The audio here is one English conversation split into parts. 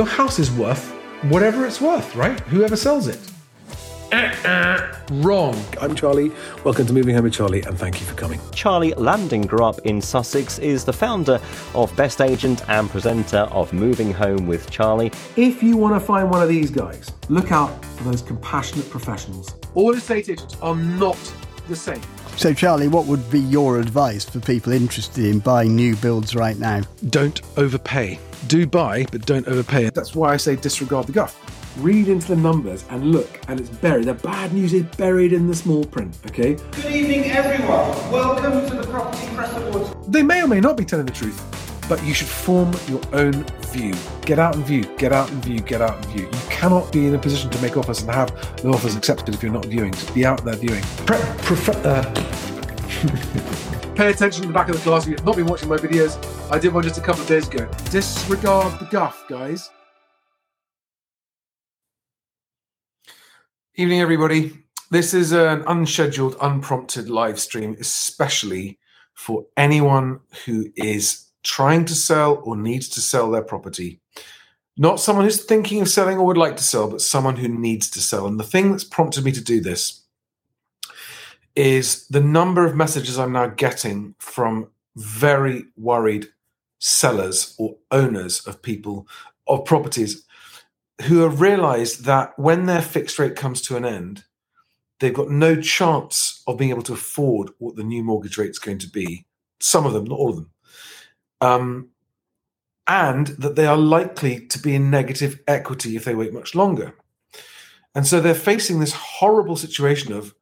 Your house is worth whatever it's worth, right? Whoever sells it. Uh-uh. Wrong. I'm Charlie. Welcome to Moving Home with Charlie, and thank you for coming. Charlie Lamdin grew up in Sussex, is the founder of Best Agent and presenter of Moving Home with Charlie. If you want to find one of these guys, look out for those compassionate professionals. All estate agents are not the same. So, Charlie, what would be your advice for people interested in buying new builds right now? Don't overpay. Do buy, but don't overpay. That's why I say disregard the guff. Read into the numbers and look, and it's buried. The bad news is buried in the small print, okay? Good evening, everyone. Welcome to the Property Press Awards. They may or may not be telling the truth, but you should form your own view. Get out and view, get out and view, get out and view. You cannot be in a position to make offers and have the offers accepted if you're not viewing. Just be out there viewing. Pre- prefer- uh, Pay attention to the back of the class. If you've not been watching my videos, I did one just a couple of days ago. Disregard the guff, guys. Evening, everybody. This is an unscheduled, unprompted live stream, especially for anyone who is trying to sell or needs to sell their property. Not someone who's thinking of selling or would like to sell, but someone who needs to sell. And the thing that's prompted me to do this is the number of messages I'm now getting from very worried sellers or owners of people of properties who have realized that when their fixed rate comes to an end, they've got no chance of being able to afford what the new mortgage rate is going to be. Some of them, not all of them. Um, and that they are likely to be in negative equity if they wait much longer. And so they're facing this horrible situation of,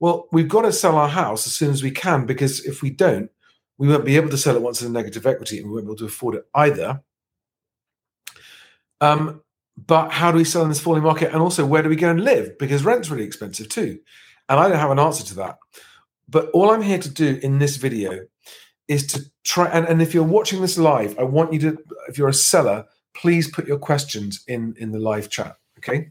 well, we've got to sell our house as soon as we can because if we don't, we won't be able to sell it once in negative equity and we won't be able to afford it either. Um, but how do we sell in this falling market? And also, where do we go and live? Because rent's really expensive too. And I don't have an answer to that. But all I'm here to do in this video is to try. And, and if you're watching this live, I want you to, if you're a seller, please put your questions in, in the live chat. Okay.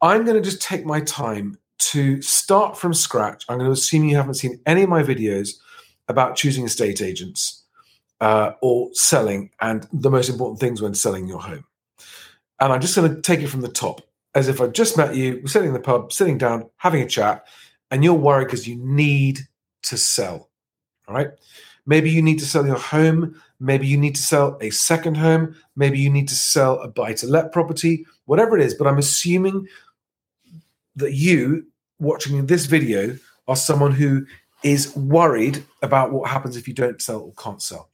I'm going to just take my time to start from scratch. I'm going to assume you haven't seen any of my videos about choosing estate agents uh, or selling and the most important things when selling your home. And I'm just going to take it from the top, as if I just met you, we're sitting in the pub, sitting down, having a chat, and you're worried because you need to sell. All right. Maybe you need to sell your home. Maybe you need to sell a second home. Maybe you need to sell a buy to let property, whatever it is. But I'm assuming that you watching this video are someone who is worried about what happens if you don't sell or can't sell.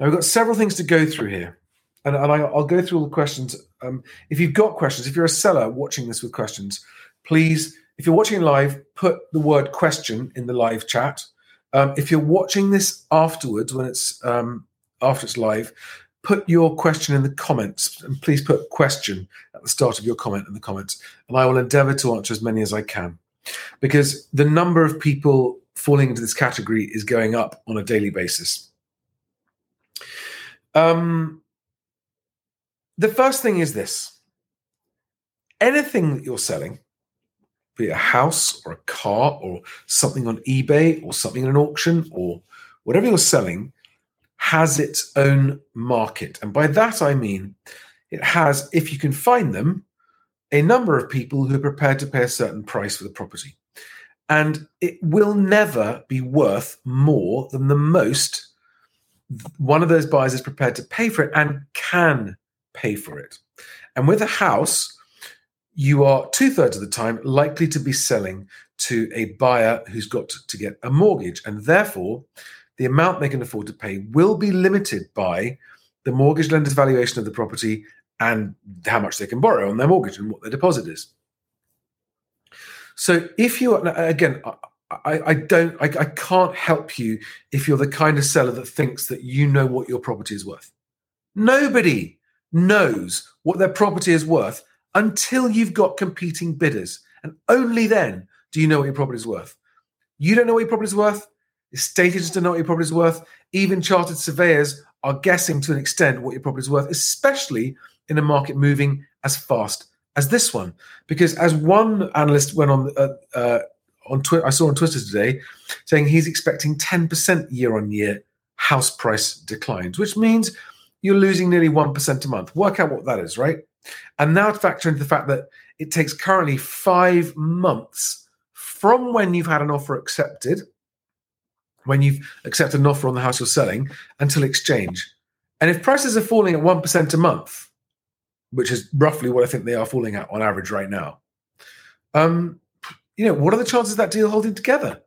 Now, we've got several things to go through here and, and I, will go through all the questions. Um, if you've got questions, if you're a seller watching this with questions, please, if you're watching live, put the word question in the live chat. Um, if you're watching this afterwards, when it's um, after it's live, put your question in the comments and please put question at the start of your comment in the comments, and I will endeavour to answer as many as I can, because the number of people falling into this category is going up on a daily basis. Um, the first thing is this anything that you're selling, be it a house or a car or something on eBay or something in an auction or whatever you're selling, has its own market. And by that I mean it has, if you can find them, a number of people who are prepared to pay a certain price for the property. And it will never be worth more than the most one of those buyers is prepared to pay for it and can pay for it. And with a house, you are two thirds of the time likely to be selling to a buyer who's got to get a mortgage. And therefore, the amount they can afford to pay will be limited by the mortgage lender's valuation of the property and how much they can borrow on their mortgage and what their deposit is. So if you are, again, I, I don't, I, I can't help you if you're the kind of seller that thinks that you know what your property is worth. Nobody knows what their property is worth until you've got competing bidders. And only then do you know what your property is worth. You don't know what your property is worth. Estate agents don't know what your property is worth. Even chartered surveyors are guessing to an extent what your property is worth, especially in a market moving as fast as this one. Because as one analyst went on uh, uh, on Twitter, I saw on Twitter today saying he's expecting 10% year on year house price declines, which means you're losing nearly 1% a month. Work out what that is, right? And now to factor into the fact that it takes currently five months from when you've had an offer accepted, when you've accepted an offer on the house you're selling, until exchange. And if prices are falling at 1% a month, which is roughly what I think they are falling at on average right now, um, you know, what are the chances of that deal holding together?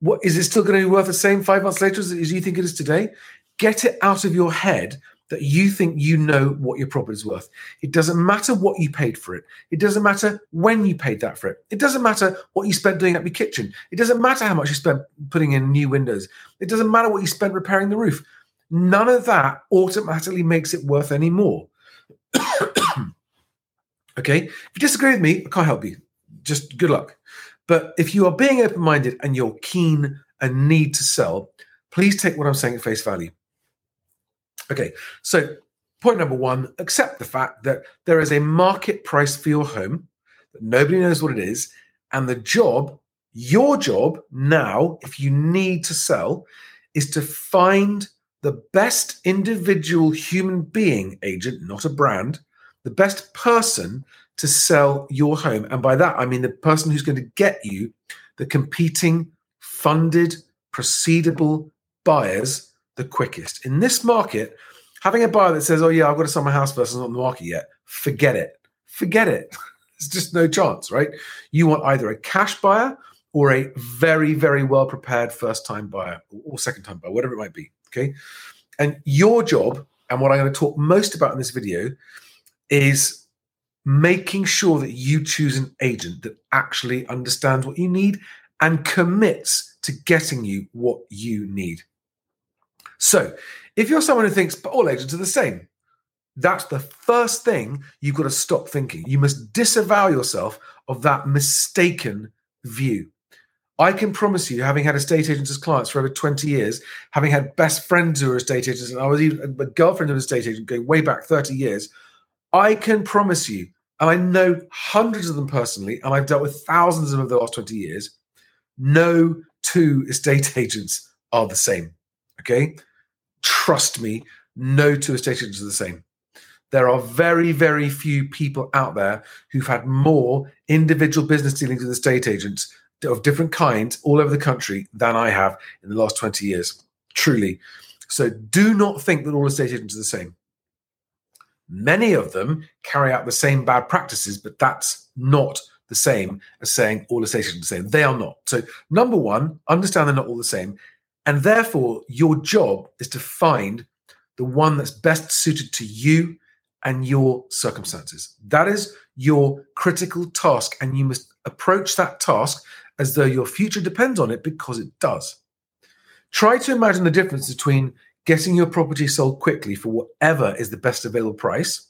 What is it still going to be worth the same five months later as, as you think it is today? Get it out of your head that you think you know what your property is worth. It doesn't matter what you paid for it. It doesn't matter when you paid that for it. It doesn't matter what you spent doing up your kitchen. It doesn't matter how much you spent putting in new windows. It doesn't matter what you spent repairing the roof. None of that automatically makes it worth any more. okay? If you disagree with me, I can't help you. Just good luck. But if you are being open minded and you're keen and need to sell, please take what I'm saying at face value. Okay, so point number one accept the fact that there is a market price for your home, that nobody knows what it is, and the job, your job now, if you need to sell, is to find the best individual human being agent, not a brand, the best person to sell your home. And by that, I mean the person who's going to get you the competing, funded, proceedable buyers the quickest. In this market, having a buyer that says, Oh, yeah, I've got to sell my house first, it's not on the market yet, forget it. Forget it. There's just no chance, right? You want either a cash buyer or a very, very well prepared first time buyer or second time buyer, whatever it might be. Okay. And your job, and what I'm going to talk most about in this video, is making sure that you choose an agent that actually understands what you need and commits to getting you what you need. So, if you're someone who thinks, all agents are the same, that's the first thing you've got to stop thinking. You must disavow yourself of that mistaken view. I can promise you, having had estate agents as clients for over 20 years, having had best friends who are estate agents, and I was even a girlfriend of an estate agent going way back 30 years, I can promise you, and I know hundreds of them personally, and I've dealt with thousands of them over the last 20 years, no two estate agents are the same. Okay? Trust me, no two estate agents are the same. There are very, very few people out there who've had more individual business dealings with estate agents of different kinds all over the country than I have in the last 20 years. Truly. So do not think that all estate agents are the same. Many of them carry out the same bad practices, but that's not the same as saying all estate agents are the same. They are not. So, number one, understand they're not all the same. And therefore, your job is to find the one that's best suited to you and your circumstances. That is your critical task. And you must approach that task as though your future depends on it because it does. Try to imagine the difference between getting your property sold quickly for whatever is the best available price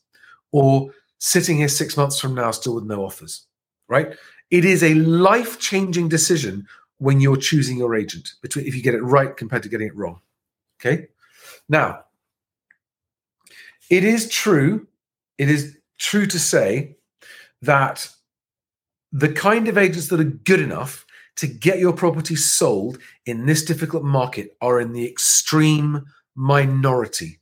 or sitting here six months from now still with no offers, right? It is a life changing decision when you're choosing your agent between if you get it right compared to getting it wrong. Okay. Now, it is true, it is true to say that the kind of agents that are good enough to get your property sold in this difficult market are in the extreme minority.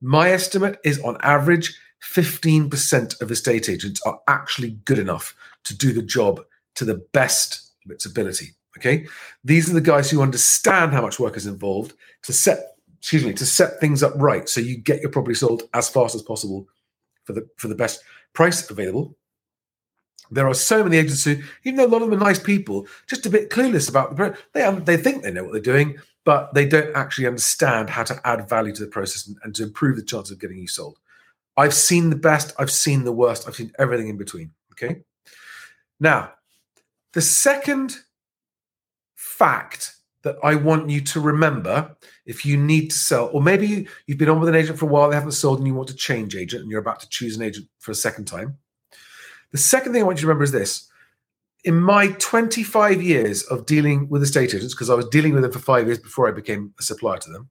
My estimate is on average, 15% of estate agents are actually good enough to do the job to the best of its ability. Okay. These are the guys who understand how much work is involved to set, excuse me, to set things up right so you get your property sold as fast as possible for the for the best price available. There are so many agents who, even though a lot of them are nice people, just a bit clueless about the they they think they know what they're doing, but they don't actually understand how to add value to the process and, and to improve the chance of getting you sold. I've seen the best, I've seen the worst, I've seen everything in between. Okay. Now, the second fact that I want you to remember if you need to sell, or maybe you, you've been on with an agent for a while, they haven't sold, and you want to change agent, and you're about to choose an agent for a second time. The second thing I want you to remember is this. In my 25 years of dealing with estate agents, because I was dealing with them for five years before I became a supplier to them,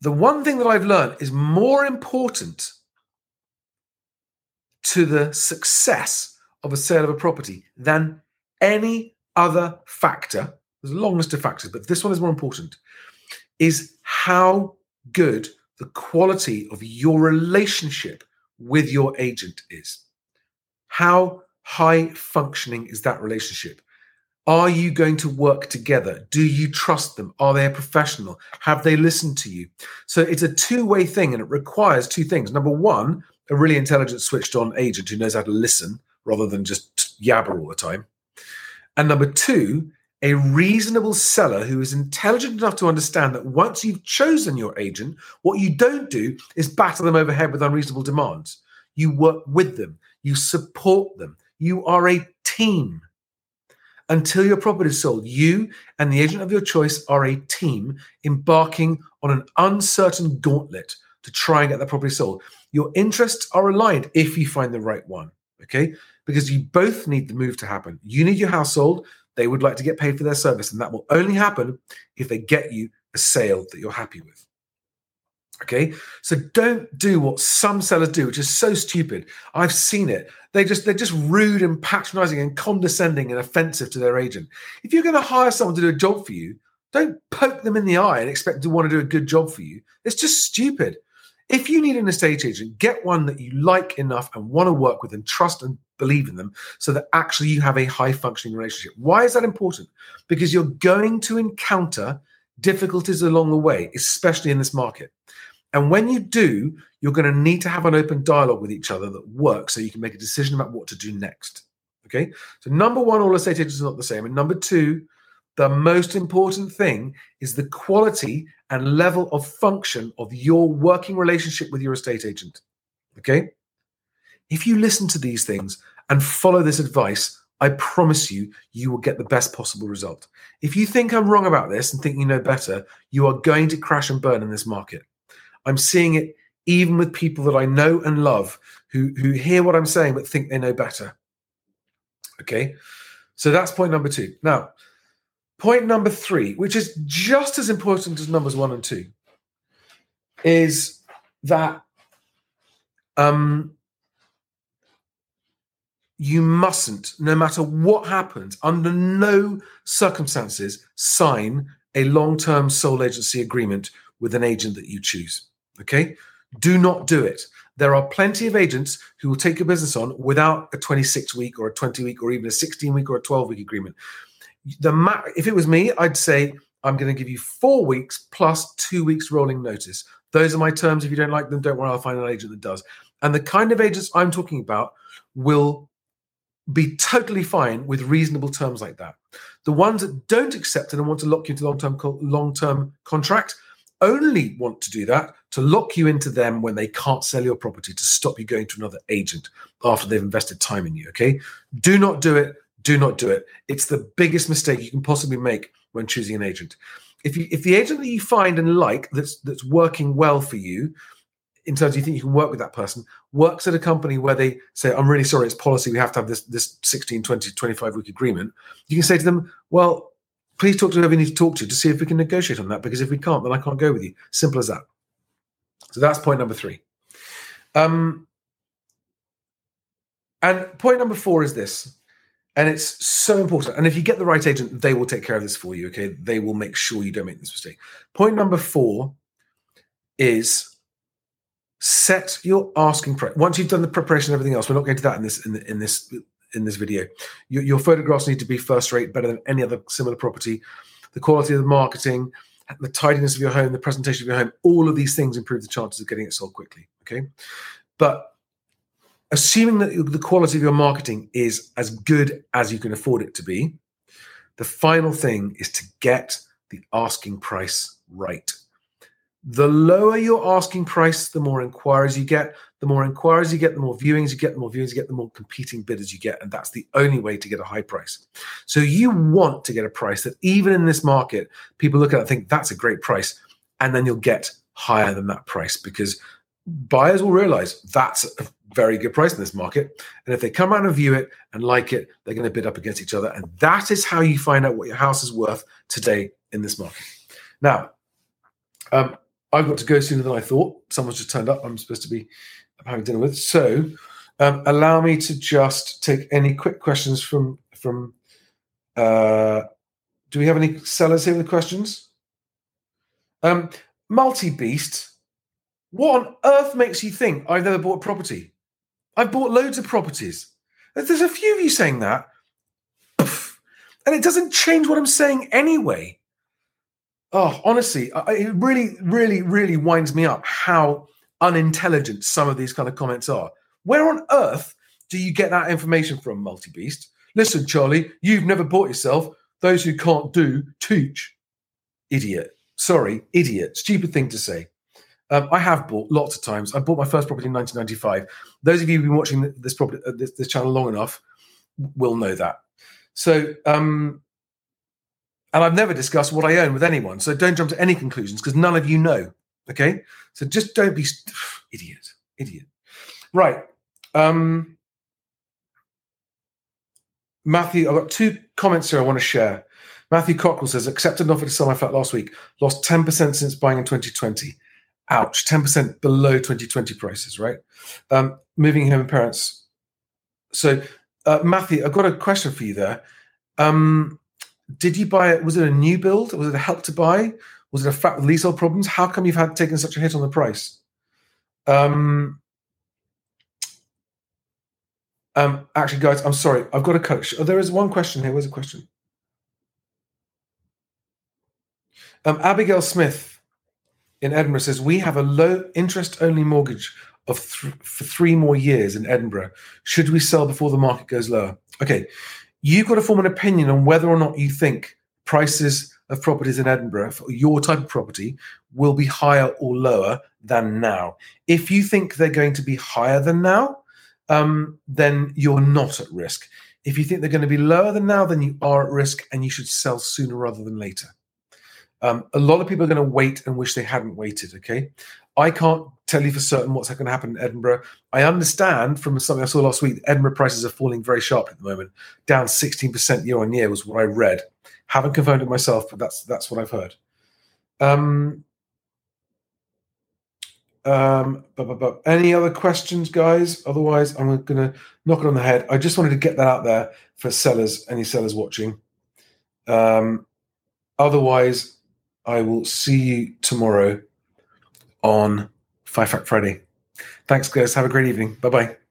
the one thing that I've learned is more important to the success of a sale of a property than any other factor. There's a long list of factors, but this one is more important. Is how good the quality of your relationship with your agent is. How high functioning is that relationship? Are you going to work together? Do you trust them? Are they a professional? Have they listened to you? So it's a two way thing and it requires two things. Number one, a really intelligent, switched on agent who knows how to listen rather than just yabber all the time. And number two, a reasonable seller who is intelligent enough to understand that once you've chosen your agent, what you don't do is batter them overhead with unreasonable demands. You work with them, you support them, you are a team until your property is sold. You and the agent of your choice are a team embarking on an uncertain gauntlet to try and get that property sold. Your interests are aligned if you find the right one, okay? Because you both need the move to happen. You need your house sold. They would like to get paid for their service, and that will only happen if they get you a sale that you're happy with. Okay, so don't do what some sellers do, which is so stupid. I've seen it. They just they're just rude and patronizing and condescending and offensive to their agent. If you're going to hire someone to do a job for you, don't poke them in the eye and expect to want to do a good job for you. It's just stupid. If you need an estate agent, get one that you like enough and want to work with and trust and believe in them so that actually you have a high functioning relationship. Why is that important? Because you're going to encounter difficulties along the way, especially in this market. And when you do, you're going to need to have an open dialogue with each other that works so you can make a decision about what to do next. Okay. So, number one, all estate agents are not the same. And number two, the most important thing is the quality and level of function of your working relationship with your estate agent. Okay. If you listen to these things and follow this advice, I promise you, you will get the best possible result. If you think I'm wrong about this and think you know better, you are going to crash and burn in this market. I'm seeing it even with people that I know and love who, who hear what I'm saying but think they know better. Okay. So that's point number two. Now, point number three, which is just as important as numbers one and two, is that um, you mustn't, no matter what happens, under no circumstances, sign a long term sole agency agreement with an agent that you choose. Okay. Do not do it. There are plenty of agents who will take your business on without a 26 week or a 20 week or even a 16 week or a 12 week agreement. The ma- if it was me, I'd say I'm going to give you four weeks plus two weeks rolling notice. Those are my terms. If you don't like them, don't worry, I'll find an agent that does. And the kind of agents I'm talking about will be totally fine with reasonable terms like that. The ones that don't accept it and want to lock you into long-term long-term contract only want to do that to lock you into them when they can't sell your property to stop you going to another agent after they've invested time in you. Okay. Do not do it. Do not do it. It's the biggest mistake you can possibly make when choosing an agent. If you if the agent that you find and like that's that's working well for you, in terms of you think you can work with that person, works at a company where they say, I'm really sorry, it's policy, we have to have this this 16, 20, 25 week agreement, you can say to them, Well, please talk to whoever you need to talk to to see if we can negotiate on that. Because if we can't, then I can't go with you. Simple as that. So that's point number three. Um, and point number four is this, and it's so important. And if you get the right agent, they will take care of this for you. Okay, they will make sure you don't make this mistake. Point number four is set your asking price. Once you've done the preparation and everything else, we're not going to that in this in, in this in this video. Your, your, photographs need to be first rate, better than any other similar property. The quality of the marketing, the tidiness of your home, the presentation of your home, all of these things improve the chances of getting it sold quickly. Okay. But assuming that the quality of your marketing is as good as you can afford it to be, the final thing is to get the asking price right. The lower your asking price, the more inquiries you get. The more inquiries you get, the more viewings you get, the more viewings you get, the more competing bidders you get. And that's the only way to get a high price. So you want to get a price that even in this market, people look at and think that's a great price. And then you'll get higher than that price because buyers will realize that's a very good price in this market. And if they come out and view it and like it, they're going to bid up against each other. And that is how you find out what your house is worth today in this market. Now, um, I've got to go sooner than I thought. Someone's just turned up. I'm supposed to be having dinner with. So, um, allow me to just take any quick questions from from. Uh, do we have any sellers here with questions? Um, multi beast, what on earth makes you think I've never bought property? I've bought loads of properties. There's a few of you saying that. And it doesn't change what I'm saying anyway. Oh, honestly, it really, really, really winds me up how unintelligent some of these kind of comments are. Where on earth do you get that information from, Multi Beast? Listen, Charlie, you've never bought yourself. Those who can't do, teach. Idiot. Sorry, idiot. Stupid thing to say. Um, I have bought lots of times. I bought my first property in 1995. Those of you who've been watching this property, this, this channel long enough, will know that. So, um, and I've never discussed what I own with anyone. So don't jump to any conclusions because none of you know. Okay, so just don't be st- idiot, idiot. Right. Um, Matthew, I've got two comments here I want to share. Matthew Cockrell says, accepted an offer to sell my flat last week, lost 10% since buying in 2020. Ouch, 10% below 2020 prices, right? Um, moving home parents. So, uh, Matthew, I've got a question for you there. Um, did you buy it? Was it a new build? Was it a help to buy? Was it a flat with leasehold problems? How come you've had taken such a hit on the price? Um, um, actually, guys, I'm sorry. I've got a coach. Oh, there is one question here. Where's the question? Um, Abigail Smith in Edinburgh says we have a low interest only mortgage of th- for three more years in Edinburgh. Should we sell before the market goes lower? Okay, you've got to form an opinion on whether or not you think prices of properties in Edinburgh for your type of property will be higher or lower than now. If you think they're going to be higher than now, um, then you're not at risk. If you think they're going to be lower than now, then you are at risk and you should sell sooner rather than later. Um, a lot of people are going to wait and wish they hadn't waited. Okay. I can't tell you for certain what's going to happen in Edinburgh. I understand from something I saw last week, Edinburgh prices are falling very sharply at the moment, down 16% year on year was what I read. Haven't confirmed it myself, but that's that's what I've heard. Um, um, but, but, but any other questions, guys? Otherwise, I'm going to knock it on the head. I just wanted to get that out there for sellers, any sellers watching. Um, otherwise, I will see you tomorrow on Five Fact Friday. Thanks, guys. Have a great evening. Bye bye.